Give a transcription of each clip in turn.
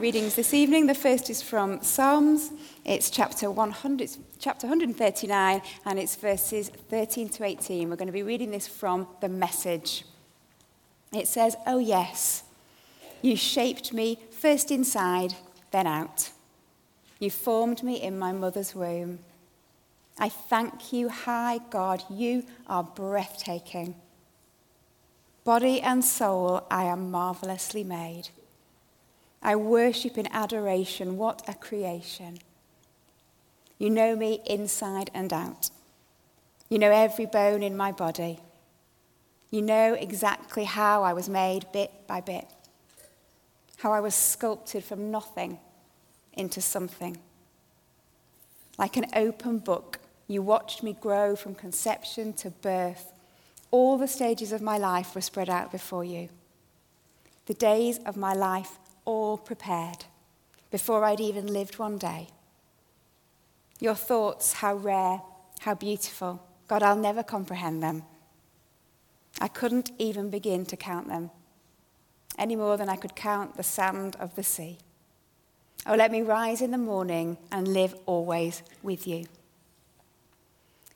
Readings this evening. The first is from Psalms. It's chapter 100, it's chapter 139, and it's verses 13 to 18. We're going to be reading this from the message. It says, Oh, yes, you shaped me first inside, then out. You formed me in my mother's womb. I thank you, high God, you are breathtaking. Body and soul, I am marvelously made. I worship in adoration. What a creation. You know me inside and out. You know every bone in my body. You know exactly how I was made bit by bit, how I was sculpted from nothing into something. Like an open book, you watched me grow from conception to birth. All the stages of my life were spread out before you. The days of my life all prepared before I'd even lived one day. Your thoughts, how rare, how beautiful. God, I'll never comprehend them. I couldn't even begin to count them, any more than I could count the sand of the sea. Oh, let me rise in the morning and live always with you.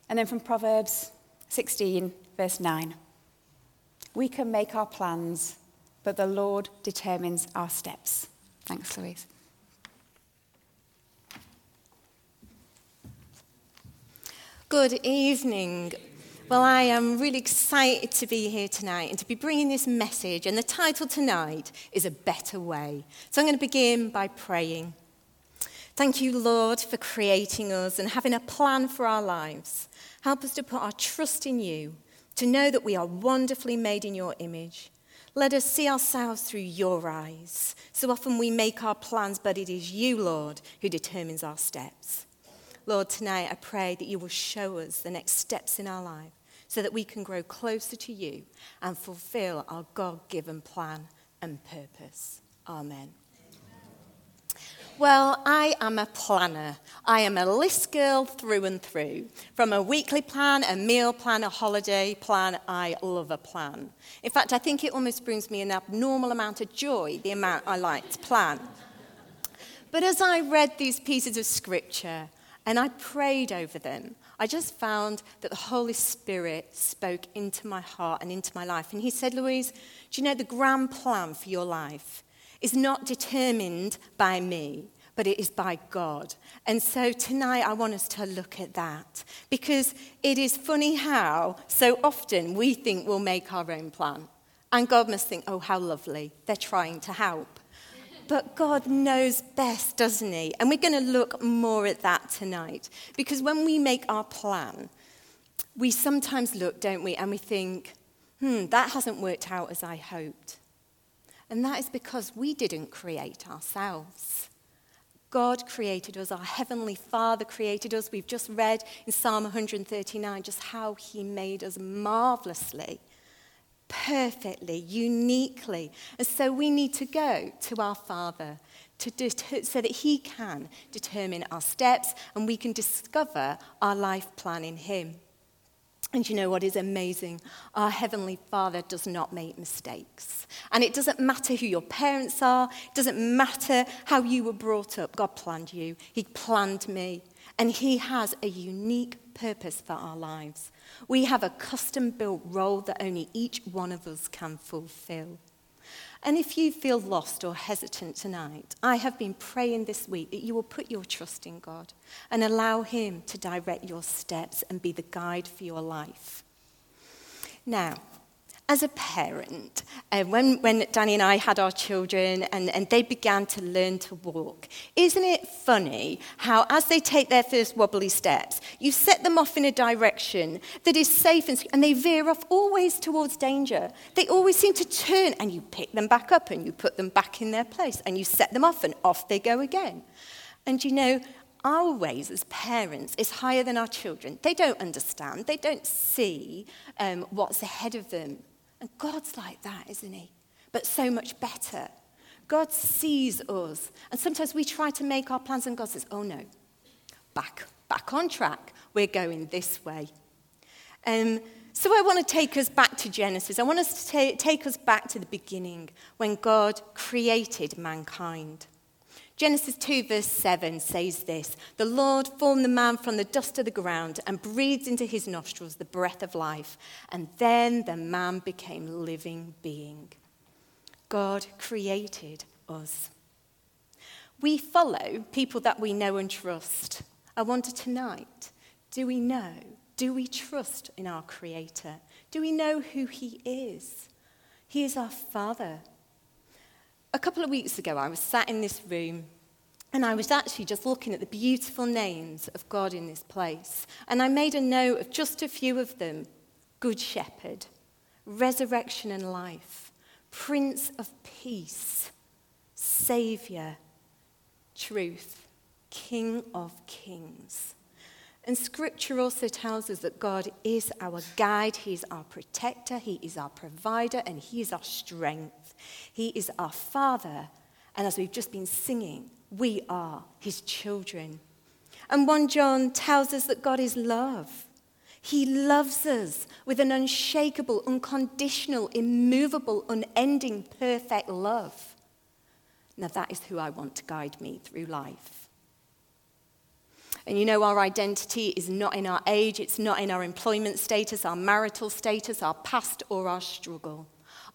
And then from Proverbs 16, verse 9 We can make our plans but the Lord determines our steps. Thanks, Louise. Good evening. Well, I am really excited to be here tonight and to be bringing this message. And the title tonight is A Better Way. So I'm going to begin by praying. Thank you, Lord, for creating us and having a plan for our lives. Help us to put our trust in you, to know that we are wonderfully made in your image. Let us see ourselves through your eyes. So often we make our plans, but it is you, Lord, who determines our steps. Lord, tonight I pray that you will show us the next steps in our life so that we can grow closer to you and fulfill our God given plan and purpose. Amen. Well, I am a planner. I am a list girl through and through. From a weekly plan, a meal plan, a holiday plan, I love a plan. In fact, I think it almost brings me an abnormal amount of joy, the amount I like to plan. But as I read these pieces of scripture and I prayed over them, I just found that the Holy Spirit spoke into my heart and into my life. And He said, Louise, do you know the grand plan for your life is not determined by me, but it is by God. And so tonight I want us to look at that because it is funny how so often we think we'll make our own plan. And God must think, oh, how lovely, they're trying to help. But God knows best, doesn't He? And we're going to look more at that tonight. Because when we make our plan, we sometimes look, don't we, and we think, hmm, that hasn't worked out as I hoped. And that is because we didn't create ourselves. God created us, our Heavenly Father created us. We've just read in Psalm 139 just how He made us marvelously, perfectly, uniquely. And so we need to go to our Father to so that He can determine our steps and we can discover our life plan in Him. And you know what is amazing? Our Heavenly Father does not make mistakes. And it doesn't matter who your parents are, it doesn't matter how you were brought up. God planned you, He planned me. And He has a unique purpose for our lives. We have a custom built role that only each one of us can fulfill. And if you feel lost or hesitant tonight, I have been praying this week that you will put your trust in God and allow Him to direct your steps and be the guide for your life. Now, as a parent, uh, when, when Danny and I had our children and, and they began to learn to walk, isn't it funny how, as they take their first wobbly steps, you set them off in a direction that is safe and, and they veer off always towards danger? They always seem to turn and you pick them back up and you put them back in their place and you set them off and off they go again. And you know, our ways as parents is higher than our children. They don't understand, they don't see um, what's ahead of them. And God's like that, isn't He? But so much better. God sees us. And sometimes we try to make our plans, and God says, oh no, back, back on track. We're going this way. Um, so I want to take us back to Genesis. I want us to ta- take us back to the beginning when God created mankind. Genesis 2, verse 7 says this The Lord formed the man from the dust of the ground and breathed into his nostrils the breath of life, and then the man became living being. God created us. We follow people that we know and trust. I wonder tonight do we know? Do we trust in our Creator? Do we know who He is? He is our Father. A couple of weeks ago, I was sat in this room and I was actually just looking at the beautiful names of God in this place. And I made a note of just a few of them Good Shepherd, Resurrection and Life, Prince of Peace, Saviour, Truth, King of Kings. And scripture also tells us that God is our guide, He is our protector, He is our provider, and He is our strength. He is our Father. And as we've just been singing, we are His children. And 1 John tells us that God is love. He loves us with an unshakable, unconditional, immovable, unending, perfect love. Now, that is who I want to guide me through life. And you know, our identity is not in our age, it's not in our employment status, our marital status, our past, or our struggle.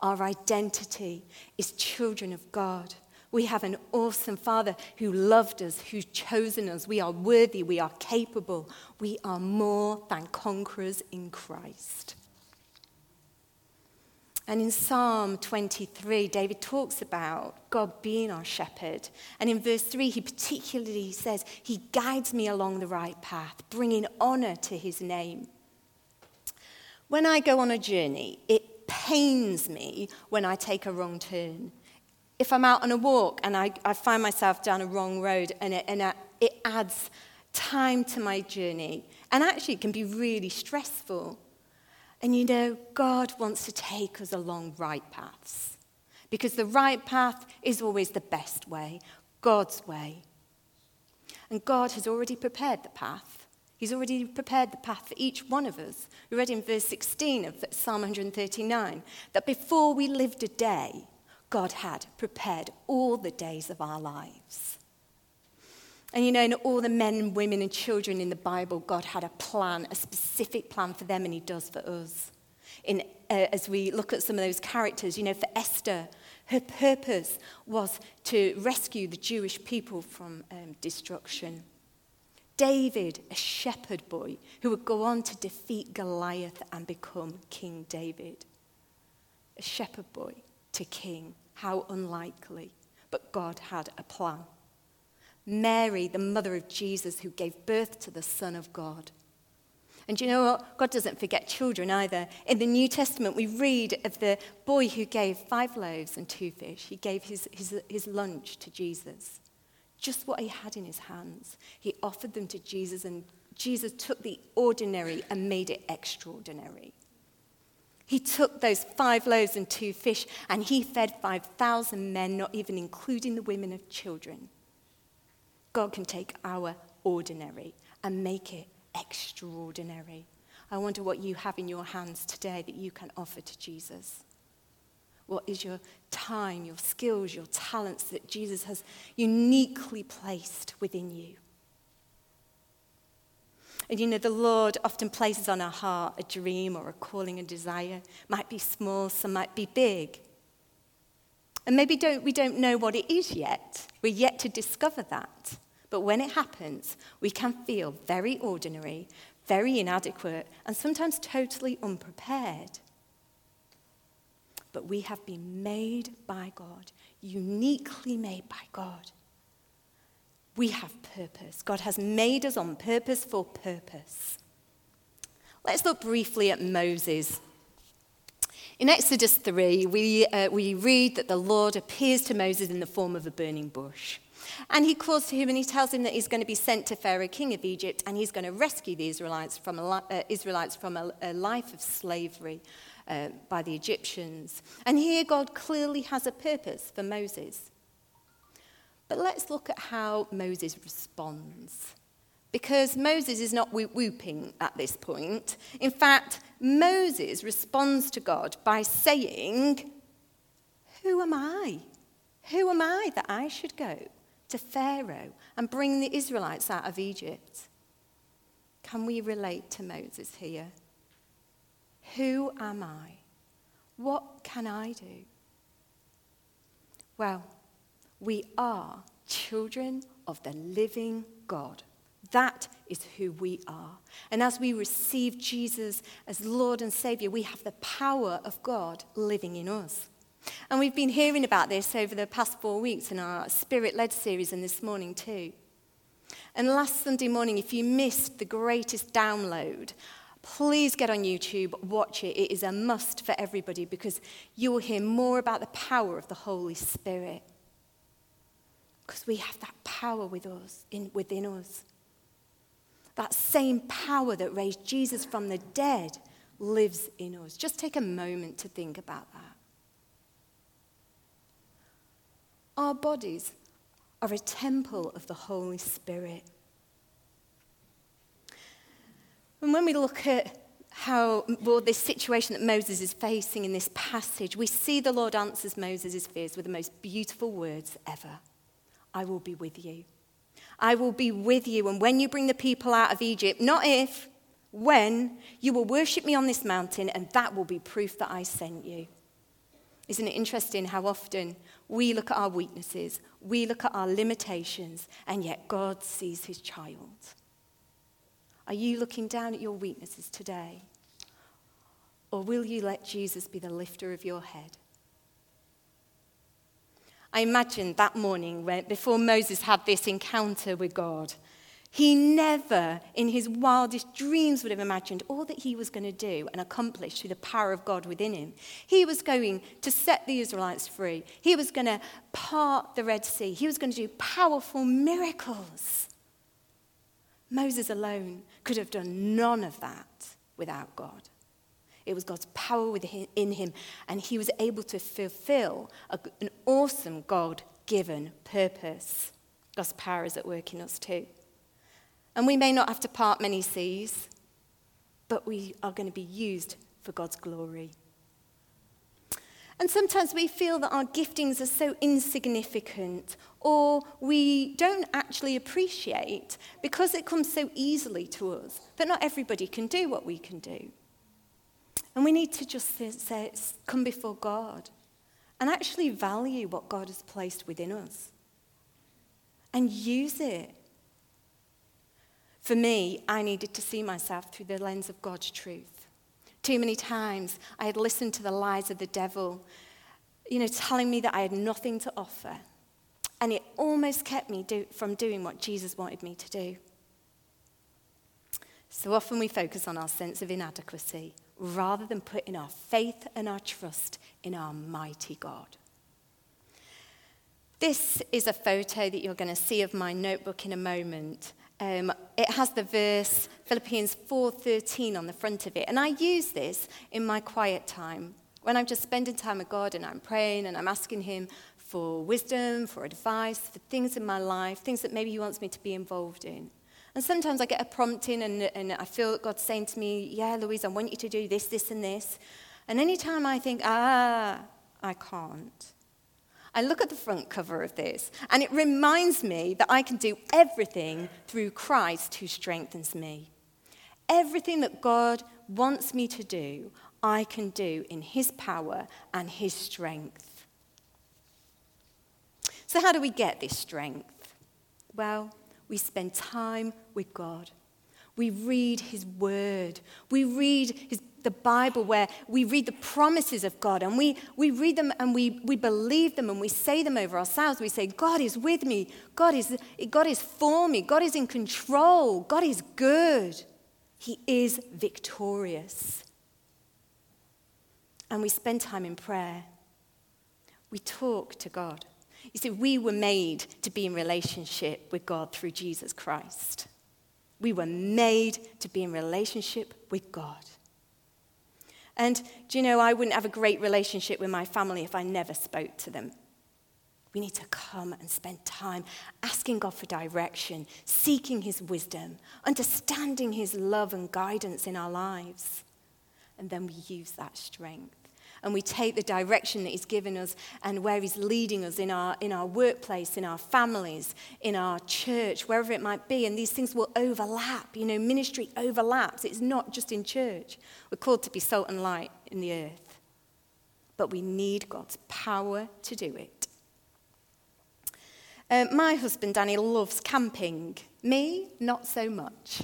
Our identity is children of God. We have an awesome Father who loved us, who's chosen us. We are worthy, we are capable, we are more than conquerors in Christ. And in Psalm 23, David talks about God being our shepherd. And in verse 3, he particularly says, He guides me along the right path, bringing honor to his name. When I go on a journey, it pains me when I take a wrong turn. If I'm out on a walk and I, I find myself down a wrong road and, it, and it adds time to my journey, and actually it can be really stressful. And you know, God wants to take us along right paths because the right path is always the best way, God's way. And God has already prepared the path. He's already prepared the path for each one of us. We read in verse 16 of Psalm 139 that before we lived a day, God had prepared all the days of our lives. And you know, in all the men women and children in the Bible, God had a plan, a specific plan for them, and He does for us. In, uh, as we look at some of those characters, you know, for Esther, her purpose was to rescue the Jewish people from um, destruction. David, a shepherd boy who would go on to defeat Goliath and become King David. A shepherd boy to king. How unlikely. But God had a plan. Mary, the mother of Jesus, who gave birth to the Son of God. And you know what? God doesn't forget children either. In the New Testament, we read of the boy who gave five loaves and two fish. He gave his, his, his lunch to Jesus, just what he had in his hands. He offered them to Jesus, and Jesus took the ordinary and made it extraordinary. He took those five loaves and two fish, and he fed 5,000 men, not even including the women and children. God can take our ordinary and make it extraordinary. I wonder what you have in your hands today that you can offer to Jesus. What is your time, your skills, your talents that Jesus has uniquely placed within you? And you know, the Lord often places on our heart a dream or a calling, a desire. Might be small, some might be big. And maybe don't, we don't know what it is yet. We're yet to discover that. But when it happens, we can feel very ordinary, very inadequate, and sometimes totally unprepared. But we have been made by God, uniquely made by God. We have purpose. God has made us on purpose for purpose. Let's look briefly at Moses. In Exodus 3, we, uh, we read that the Lord appears to Moses in the form of a burning bush. And he calls to him and he tells him that he's going to be sent to Pharaoh, king of Egypt, and he's going to rescue the Israelites from a, uh, Israelites from a, a life of slavery uh, by the Egyptians. And here God clearly has a purpose for Moses. But let's look at how Moses responds. Because Moses is not whooping at this point. In fact, Moses responds to God by saying, Who am I? Who am I that I should go to Pharaoh and bring the Israelites out of Egypt. Can we relate to Moses here? Who am I? What can I do? Well, we are children of the living God. That is who we are. And as we receive Jesus as Lord and Savior, we have the power of God living in us. And we've been hearing about this over the past four weeks in our Spirit led series and this morning too. And last Sunday morning, if you missed the greatest download, please get on YouTube, watch it. It is a must for everybody because you will hear more about the power of the Holy Spirit. Because we have that power with us, in, within us. That same power that raised Jesus from the dead lives in us. Just take a moment to think about that. Our bodies are a temple of the Holy Spirit. And when we look at how, well, this situation that Moses is facing in this passage, we see the Lord answers Moses' fears with the most beautiful words ever I will be with you. I will be with you. And when you bring the people out of Egypt, not if, when, you will worship me on this mountain, and that will be proof that I sent you. Isn't it interesting how often we look at our weaknesses, we look at our limitations, and yet God sees his child? Are you looking down at your weaknesses today? Or will you let Jesus be the lifter of your head? I imagine that morning when, before Moses had this encounter with God, he never, in his wildest dreams, would have imagined all that he was going to do and accomplish through the power of God within him. He was going to set the Israelites free, he was going to part the Red Sea, he was going to do powerful miracles. Moses alone could have done none of that without God. It was God's power within him, and he was able to fulfill an awesome God given purpose. God's power is at work in us too. And we may not have to part many seas, but we are going to be used for God's glory. And sometimes we feel that our giftings are so insignificant, or we don't actually appreciate because it comes so easily to us that not everybody can do what we can do. And we need to just say, come before God and actually value what God has placed within us and use it. For me, I needed to see myself through the lens of God's truth. Too many times I had listened to the lies of the devil, you know, telling me that I had nothing to offer. And it almost kept me do, from doing what Jesus wanted me to do. So often we focus on our sense of inadequacy rather than putting our faith and our trust in our mighty God. This is a photo that you're going to see of my notebook in a moment. Um, it has the verse Philippians 4:13 on the front of it, and I use this in my quiet time when I'm just spending time with God and I'm praying and I'm asking Him for wisdom, for advice, for things in my life, things that maybe He wants me to be involved in. And sometimes I get a prompting and, and I feel God saying to me, Yeah, Louise, I want you to do this, this, and this. And anytime I think, Ah, I can't, I look at the front cover of this and it reminds me that I can do everything through Christ who strengthens me. Everything that God wants me to do, I can do in His power and His strength. So, how do we get this strength? Well, we spend time with God. We read His Word. We read his, the Bible where we read the promises of God and we, we read them and we, we believe them and we say them over ourselves. We say, God is with me. God is, God is for me. God is in control. God is good. He is victorious. And we spend time in prayer. We talk to God. You see, we were made to be in relationship with God through Jesus Christ. We were made to be in relationship with God. And do you know, I wouldn't have a great relationship with my family if I never spoke to them. We need to come and spend time asking God for direction, seeking His wisdom, understanding His love and guidance in our lives. And then we use that strength. and we take the direction that He's given us and where He's leading us in our, in our workplace, in our families, in our church, wherever it might be. And these things will overlap. You know, ministry overlaps. It's not just in church. We're called to be salt and light in the earth. But we need God's power to do it. Uh, my husband, Danny, loves camping. Me, not so much.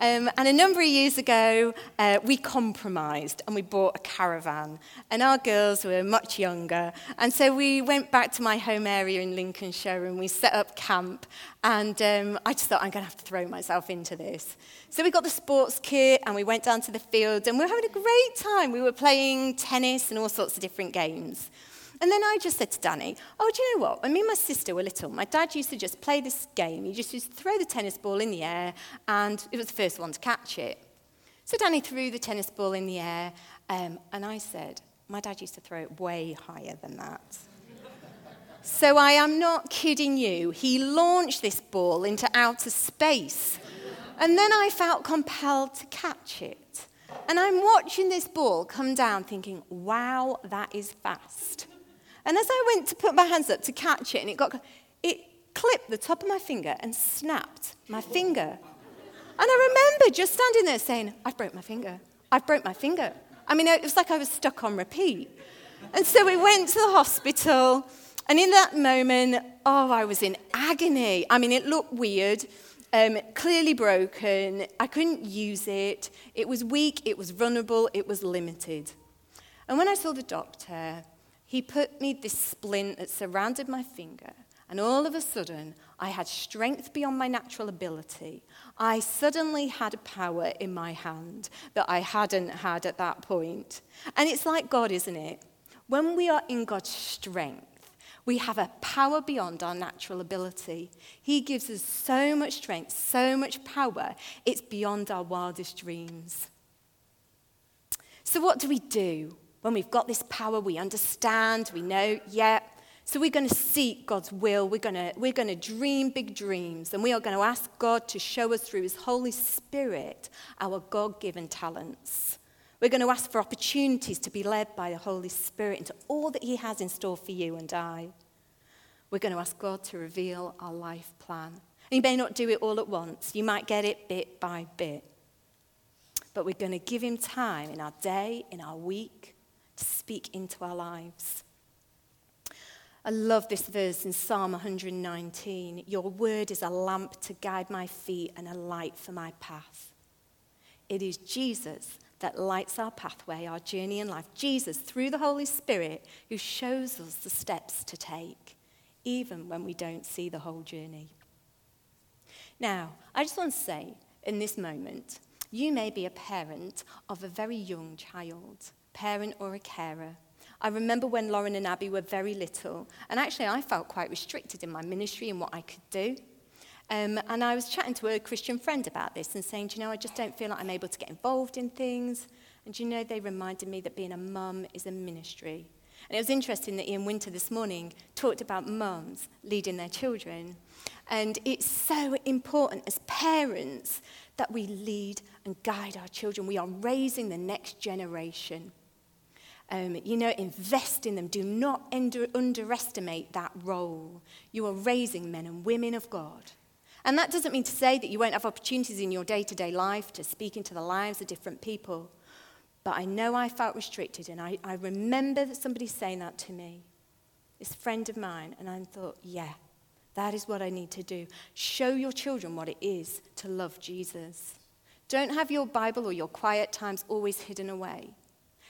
Um, and a number of years ago, uh, we compromised and we bought a caravan. And our girls were much younger. And so we went back to my home area in Lincolnshire and we set up camp. And um, I just thought, I'm going to have to throw myself into this. So we got the sports kit and we went down to the field and we were having a great time. We were playing tennis and all sorts of different games. And then I just said to Danny, Oh, do you know what? When me and my sister were little, my dad used to just play this game. He just used to throw the tennis ball in the air, and it was the first one to catch it. So Danny threw the tennis ball in the air, um, and I said, My dad used to throw it way higher than that. so I am not kidding you. He launched this ball into outer space. And then I felt compelled to catch it. And I'm watching this ball come down thinking, wow, that is fast. And as I went to put my hands up to catch it, and it got, it clipped the top of my finger and snapped my finger. And I remember just standing there saying, I've broke my finger. I've broke my finger. I mean, it was like I was stuck on repeat. And so we went to the hospital, and in that moment, oh, I was in agony. I mean, it looked weird, um, clearly broken. I couldn't use it. It was weak, it was vulnerable, it was limited. And when I saw the doctor, he put me this splint that surrounded my finger, and all of a sudden, I had strength beyond my natural ability. I suddenly had a power in my hand that I hadn't had at that point. And it's like God, isn't it? When we are in God's strength, we have a power beyond our natural ability. He gives us so much strength, so much power, it's beyond our wildest dreams. So, what do we do when we've got this power, we understand, we know, yeah. So we're going to seek God's will. We're going to, we're going to dream big dreams. And we are going to ask God to show us through His Holy Spirit our God given talents. We're going to ask for opportunities to be led by the Holy Spirit into all that He has in store for you and I. We're going to ask God to reveal our life plan. And you may not do it all at once, you might get it bit by bit. But we're going to give Him time in our day, in our week, to speak into our lives. I love this verse in Psalm 119. Your word is a lamp to guide my feet and a light for my path. It is Jesus that lights our pathway, our journey in life. Jesus, through the Holy Spirit, who shows us the steps to take, even when we don't see the whole journey. Now, I just want to say in this moment, you may be a parent of a very young child parent or a carer. I remember when Lauren and Abby were very little, and actually I felt quite restricted in my ministry and what I could do. Um, and I was chatting to a Christian friend about this and saying, you know, I just don't feel like I'm able to get involved in things. And you know, they reminded me that being a mum is a ministry. And it was interesting that Ian Winter this morning talked about mums leading their children. And it's so important as parents that we lead and guide our children. We are raising the next generation. Um, you know, invest in them. Do not under, underestimate that role. You are raising men and women of God. And that doesn't mean to say that you won't have opportunities in your day to day life to speak into the lives of different people. But I know I felt restricted, and I, I remember somebody saying that to me, this friend of mine, and I thought, yeah, that is what I need to do. Show your children what it is to love Jesus. Don't have your Bible or your quiet times always hidden away.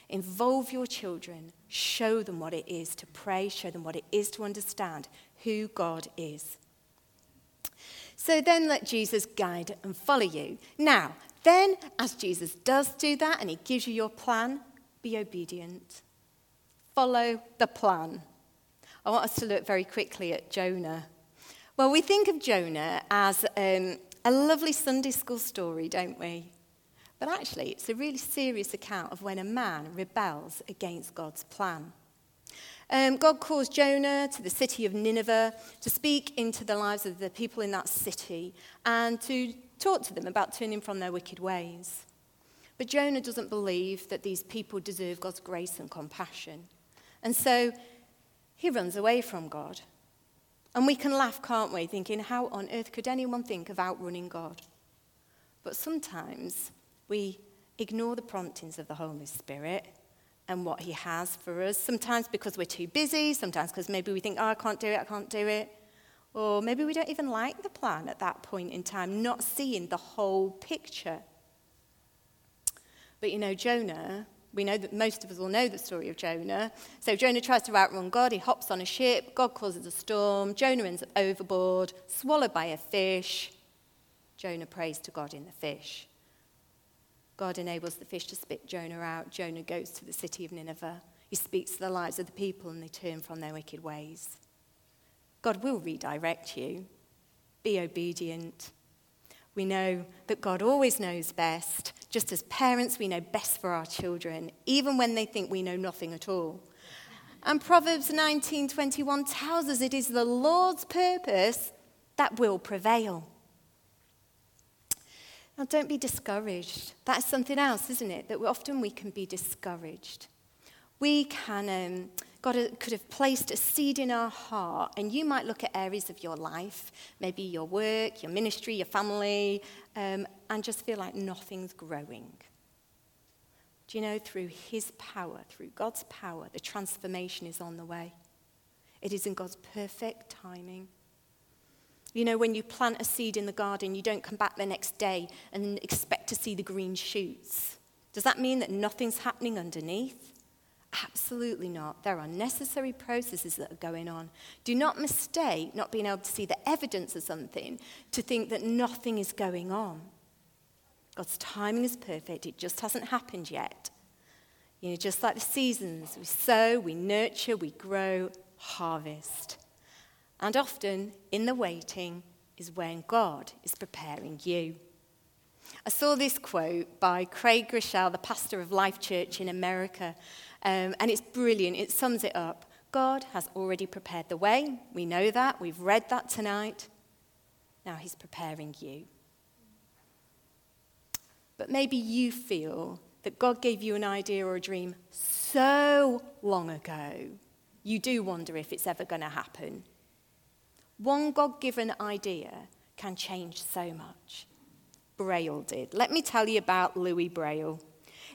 Involve your children. Show them what it is to pray. Show them what it is to understand who God is. So then let Jesus guide and follow you. Now, then, as Jesus does do that and he gives you your plan, be obedient. Follow the plan. I want us to look very quickly at Jonah. Well, we think of Jonah as um, a lovely Sunday school story, don't we? But actually, it's a really serious account of when a man rebels against God's plan. Um, God calls Jonah to the city of Nineveh to speak into the lives of the people in that city and to talk to them about turning from their wicked ways. But Jonah doesn't believe that these people deserve God's grace and compassion. And so he runs away from God. And we can laugh, can't we, thinking, how on earth could anyone think of outrunning God? But sometimes we ignore the promptings of the Holy Spirit and what He has for us. Sometimes because we're too busy, sometimes because maybe we think, oh, I can't do it, I can't do it. Or maybe we don't even like the plan at that point in time, not seeing the whole picture. But you know, Jonah, we know that most of us will know the story of Jonah. So Jonah tries to outrun God. He hops on a ship. God causes a storm. Jonah ends up overboard, swallowed by a fish. Jonah prays to God in the fish. God enables the fish to spit Jonah out. Jonah goes to the city of Nineveh. He speaks to the lives of the people and they turn from their wicked ways. God will redirect you. Be obedient. We know that God always knows best. Just as parents, we know best for our children, even when they think we know nothing at all. And Proverbs 19:21 tells us it is the Lord's purpose that will prevail. Now, don't be discouraged. That's something else, isn't it? That often we can be discouraged. We can, um, God could have placed a seed in our heart, and you might look at areas of your life, maybe your work, your ministry, your family, um, and just feel like nothing's growing. Do you know, through His power, through God's power, the transformation is on the way. It is in God's perfect timing. You know, when you plant a seed in the garden, you don't come back the next day and expect to see the green shoots. Does that mean that nothing's happening underneath? Absolutely not. There are necessary processes that are going on. Do not mistake not being able to see the evidence of something to think that nothing is going on. God's timing is perfect, it just hasn't happened yet. You know, just like the seasons, we sow, we nurture, we grow, harvest. And often, in the waiting, is when God is preparing you. I saw this quote by Craig Groeschel, the pastor of Life Church in America, um, and it's brilliant. It sums it up. God has already prepared the way. We know that. We've read that tonight. Now He's preparing you. But maybe you feel that God gave you an idea or a dream so long ago, you do wonder if it's ever going to happen. One God given idea can change so much. Braille did. Let me tell you about Louis Braille.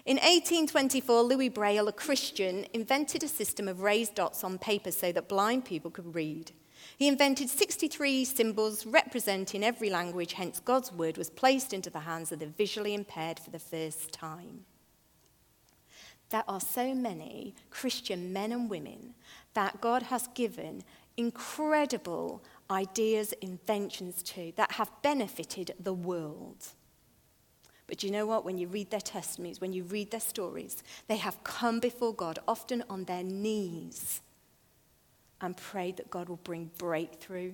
In 1824, Louis Braille, a Christian, invented a system of raised dots on paper so that blind people could read. He invented 63 symbols representing every language, hence, God's word was placed into the hands of the visually impaired for the first time. There are so many Christian men and women that God has given incredible ideas, inventions to that have benefited the world. But you know what? When you read their testimonies, when you read their stories, they have come before God, often on their knees, and prayed that God will bring breakthrough.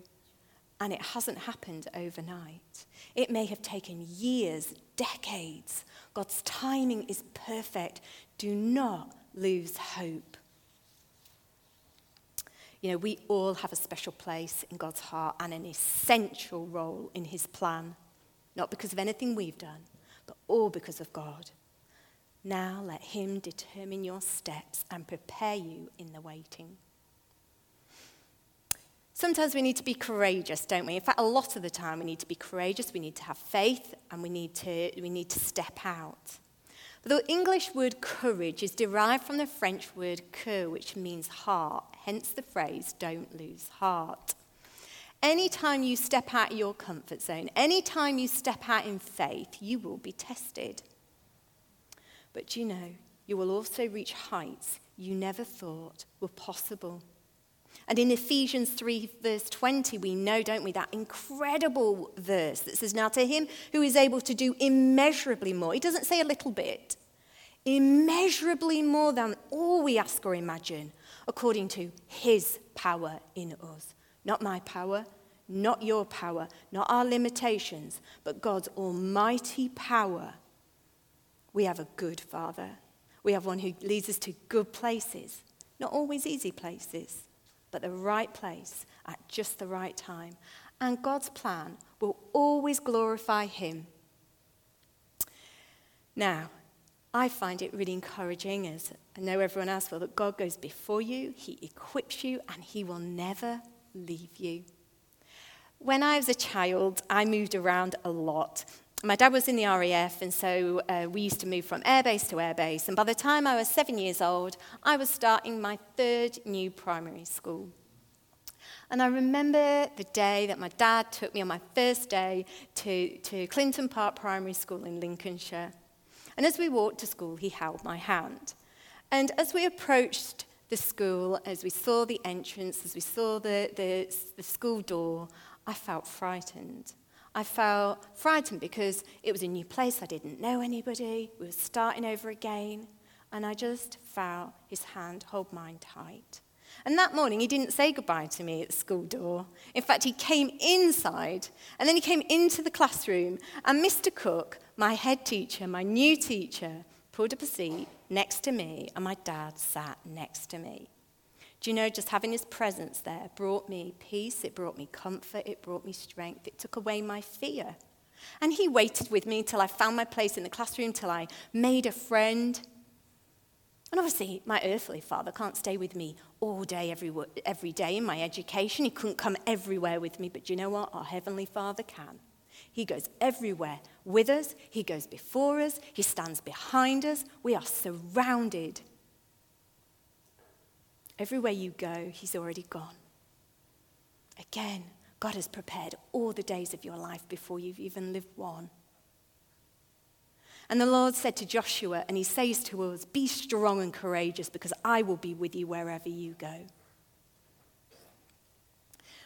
And it hasn't happened overnight. It may have taken years, decades. God's timing is perfect. Do not lose hope. You know, we all have a special place in God's heart and an essential role in His plan, not because of anything we've done, but all because of God. Now let Him determine your steps and prepare you in the waiting. Sometimes we need to be courageous, don't we? In fact, a lot of the time we need to be courageous, we need to have faith, and we need to, we need to step out. The English word courage is derived from the French word cœur, which means heart, hence the phrase, don't lose heart. Anytime you step out of your comfort zone, anytime you step out in faith, you will be tested. But you know, you will also reach heights you never thought were possible. And in Ephesians 3, verse 20, we know, don't we, that incredible verse that says, Now to him who is able to do immeasurably more. He doesn't say a little bit, immeasurably more than all we ask or imagine, according to his power in us. Not my power, not your power, not our limitations, but God's almighty power. We have a good Father. We have one who leads us to good places, not always easy places but the right place at just the right time. And God's plan will always glorify Him. Now, I find it really encouraging, as I know everyone else will, that God goes before you, He equips you, and He will never leave you. When I was a child, I moved around a lot. My dad was in the RAF, and so uh, we used to move from airbase to airbase. And by the time I was seven years old, I was starting my third new primary school. And I remember the day that my dad took me on my first day to, to Clinton Park Primary School in Lincolnshire. And as we walked to school, he held my hand. And as we approached the school, as we saw the entrance, as we saw the, the, the school door, I felt frightened. I felt frightened because it was a new place, I didn't know anybody, we were starting over again, and I just felt his hand hold mine tight. And that morning, he didn't say goodbye to me at the school door. In fact, he came inside, and then he came into the classroom, and Mr. Cook, my head teacher, my new teacher, pulled up a seat next to me, and my dad sat next to me. Do you know, just having his presence there brought me peace, it brought me comfort, it brought me strength, it took away my fear. And he waited with me till I found my place in the classroom, till I made a friend. And obviously, my earthly father can't stay with me all day, every, every day in my education. He couldn't come everywhere with me, but you know what? Our Heavenly Father can. He goes everywhere with us, He goes before us, He stands behind us. We are surrounded Everywhere you go, He's already gone. Again, God has prepared all the days of your life before you've even lived one. And the Lord said to Joshua, and He says to us, Be strong and courageous, because I will be with you wherever you go.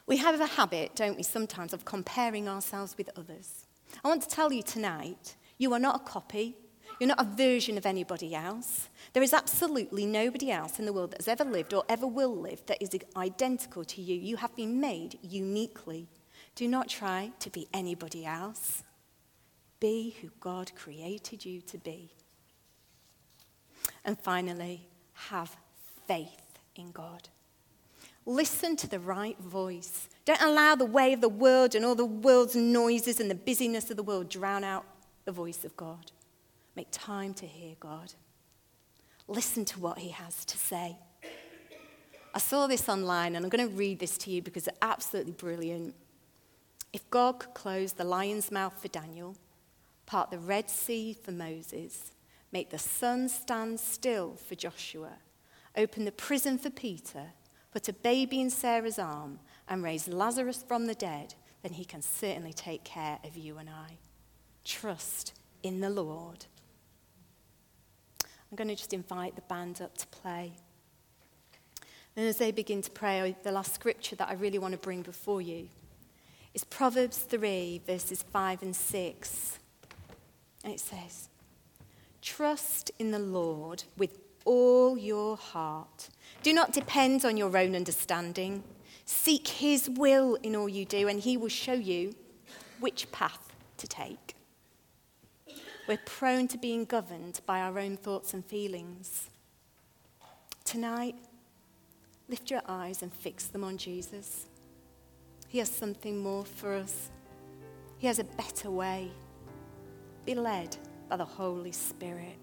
We have a habit, don't we, sometimes of comparing ourselves with others. I want to tell you tonight, you are not a copy, you're not a version of anybody else. There is absolutely nobody else in the world that has ever lived or ever will live that is identical to you. You have been made uniquely. Do not try to be anybody else. Be who God created you to be. And finally, have faith in God. Listen to the right voice. Don't allow the way of the world and all the world's noises and the busyness of the world drown out the voice of God. Make time to hear God. Listen to what He has to say. I saw this online and I'm going to read this to you because it's absolutely brilliant. If God could close the lion's mouth for Daniel, part the Red Sea for Moses, make the sun stand still for Joshua, open the prison for Peter, put a baby in Sarah's arm, and raise Lazarus from the dead, then he can certainly take care of you and I. Trust in the Lord. I'm going to just invite the band up to play. And as they begin to pray, the last scripture that I really want to bring before you is Proverbs 3, verses 5 and 6. And it says, Trust in the Lord with all your heart. Do not depend on your own understanding. Seek his will in all you do, and he will show you which path to take. We're prone to being governed by our own thoughts and feelings. Tonight, lift your eyes and fix them on Jesus. He has something more for us, He has a better way. Be led by the Holy Spirit.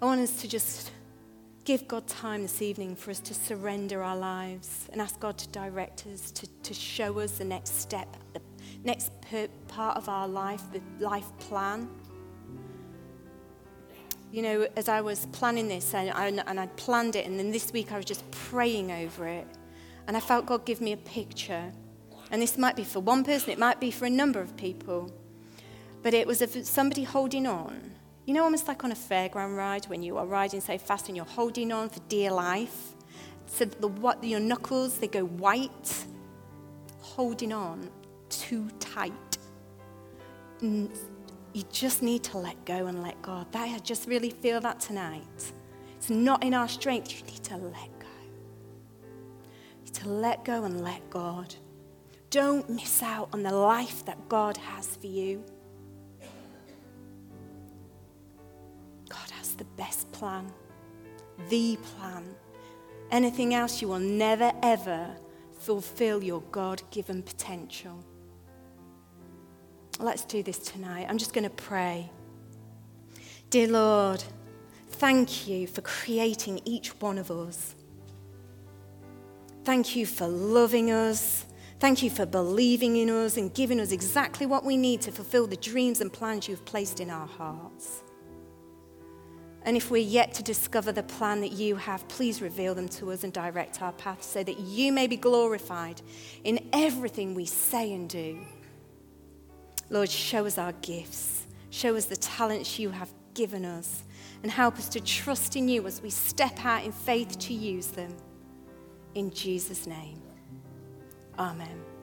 I want us to just give God time this evening for us to surrender our lives and ask God to direct us, to, to show us the next step, the next part of our life, the life plan. You know, as I was planning this, and, I, and I'd planned it, and then this week I was just praying over it, and I felt God give me a picture. And this might be for one person, it might be for a number of people. But it was of somebody holding on. You know, almost like on a fairground ride when you are riding so fast and you're holding on for dear life. So the, what, your knuckles, they go white, holding on too tight. you just need to let go and let God. I just really feel that tonight. It's not in our strength. You need to let go. You need to let go and let God. Don't miss out on the life that God has for you. God has the best plan, the plan. Anything else, you will never, ever fulfill your God given potential. Let's do this tonight. I'm just going to pray. Dear Lord, thank you for creating each one of us. Thank you for loving us. Thank you for believing in us and giving us exactly what we need to fulfill the dreams and plans you've placed in our hearts. And if we're yet to discover the plan that you have, please reveal them to us and direct our path so that you may be glorified in everything we say and do. Lord, show us our gifts, show us the talents you have given us, and help us to trust in you as we step out in faith to use them. In Jesus' name, amen.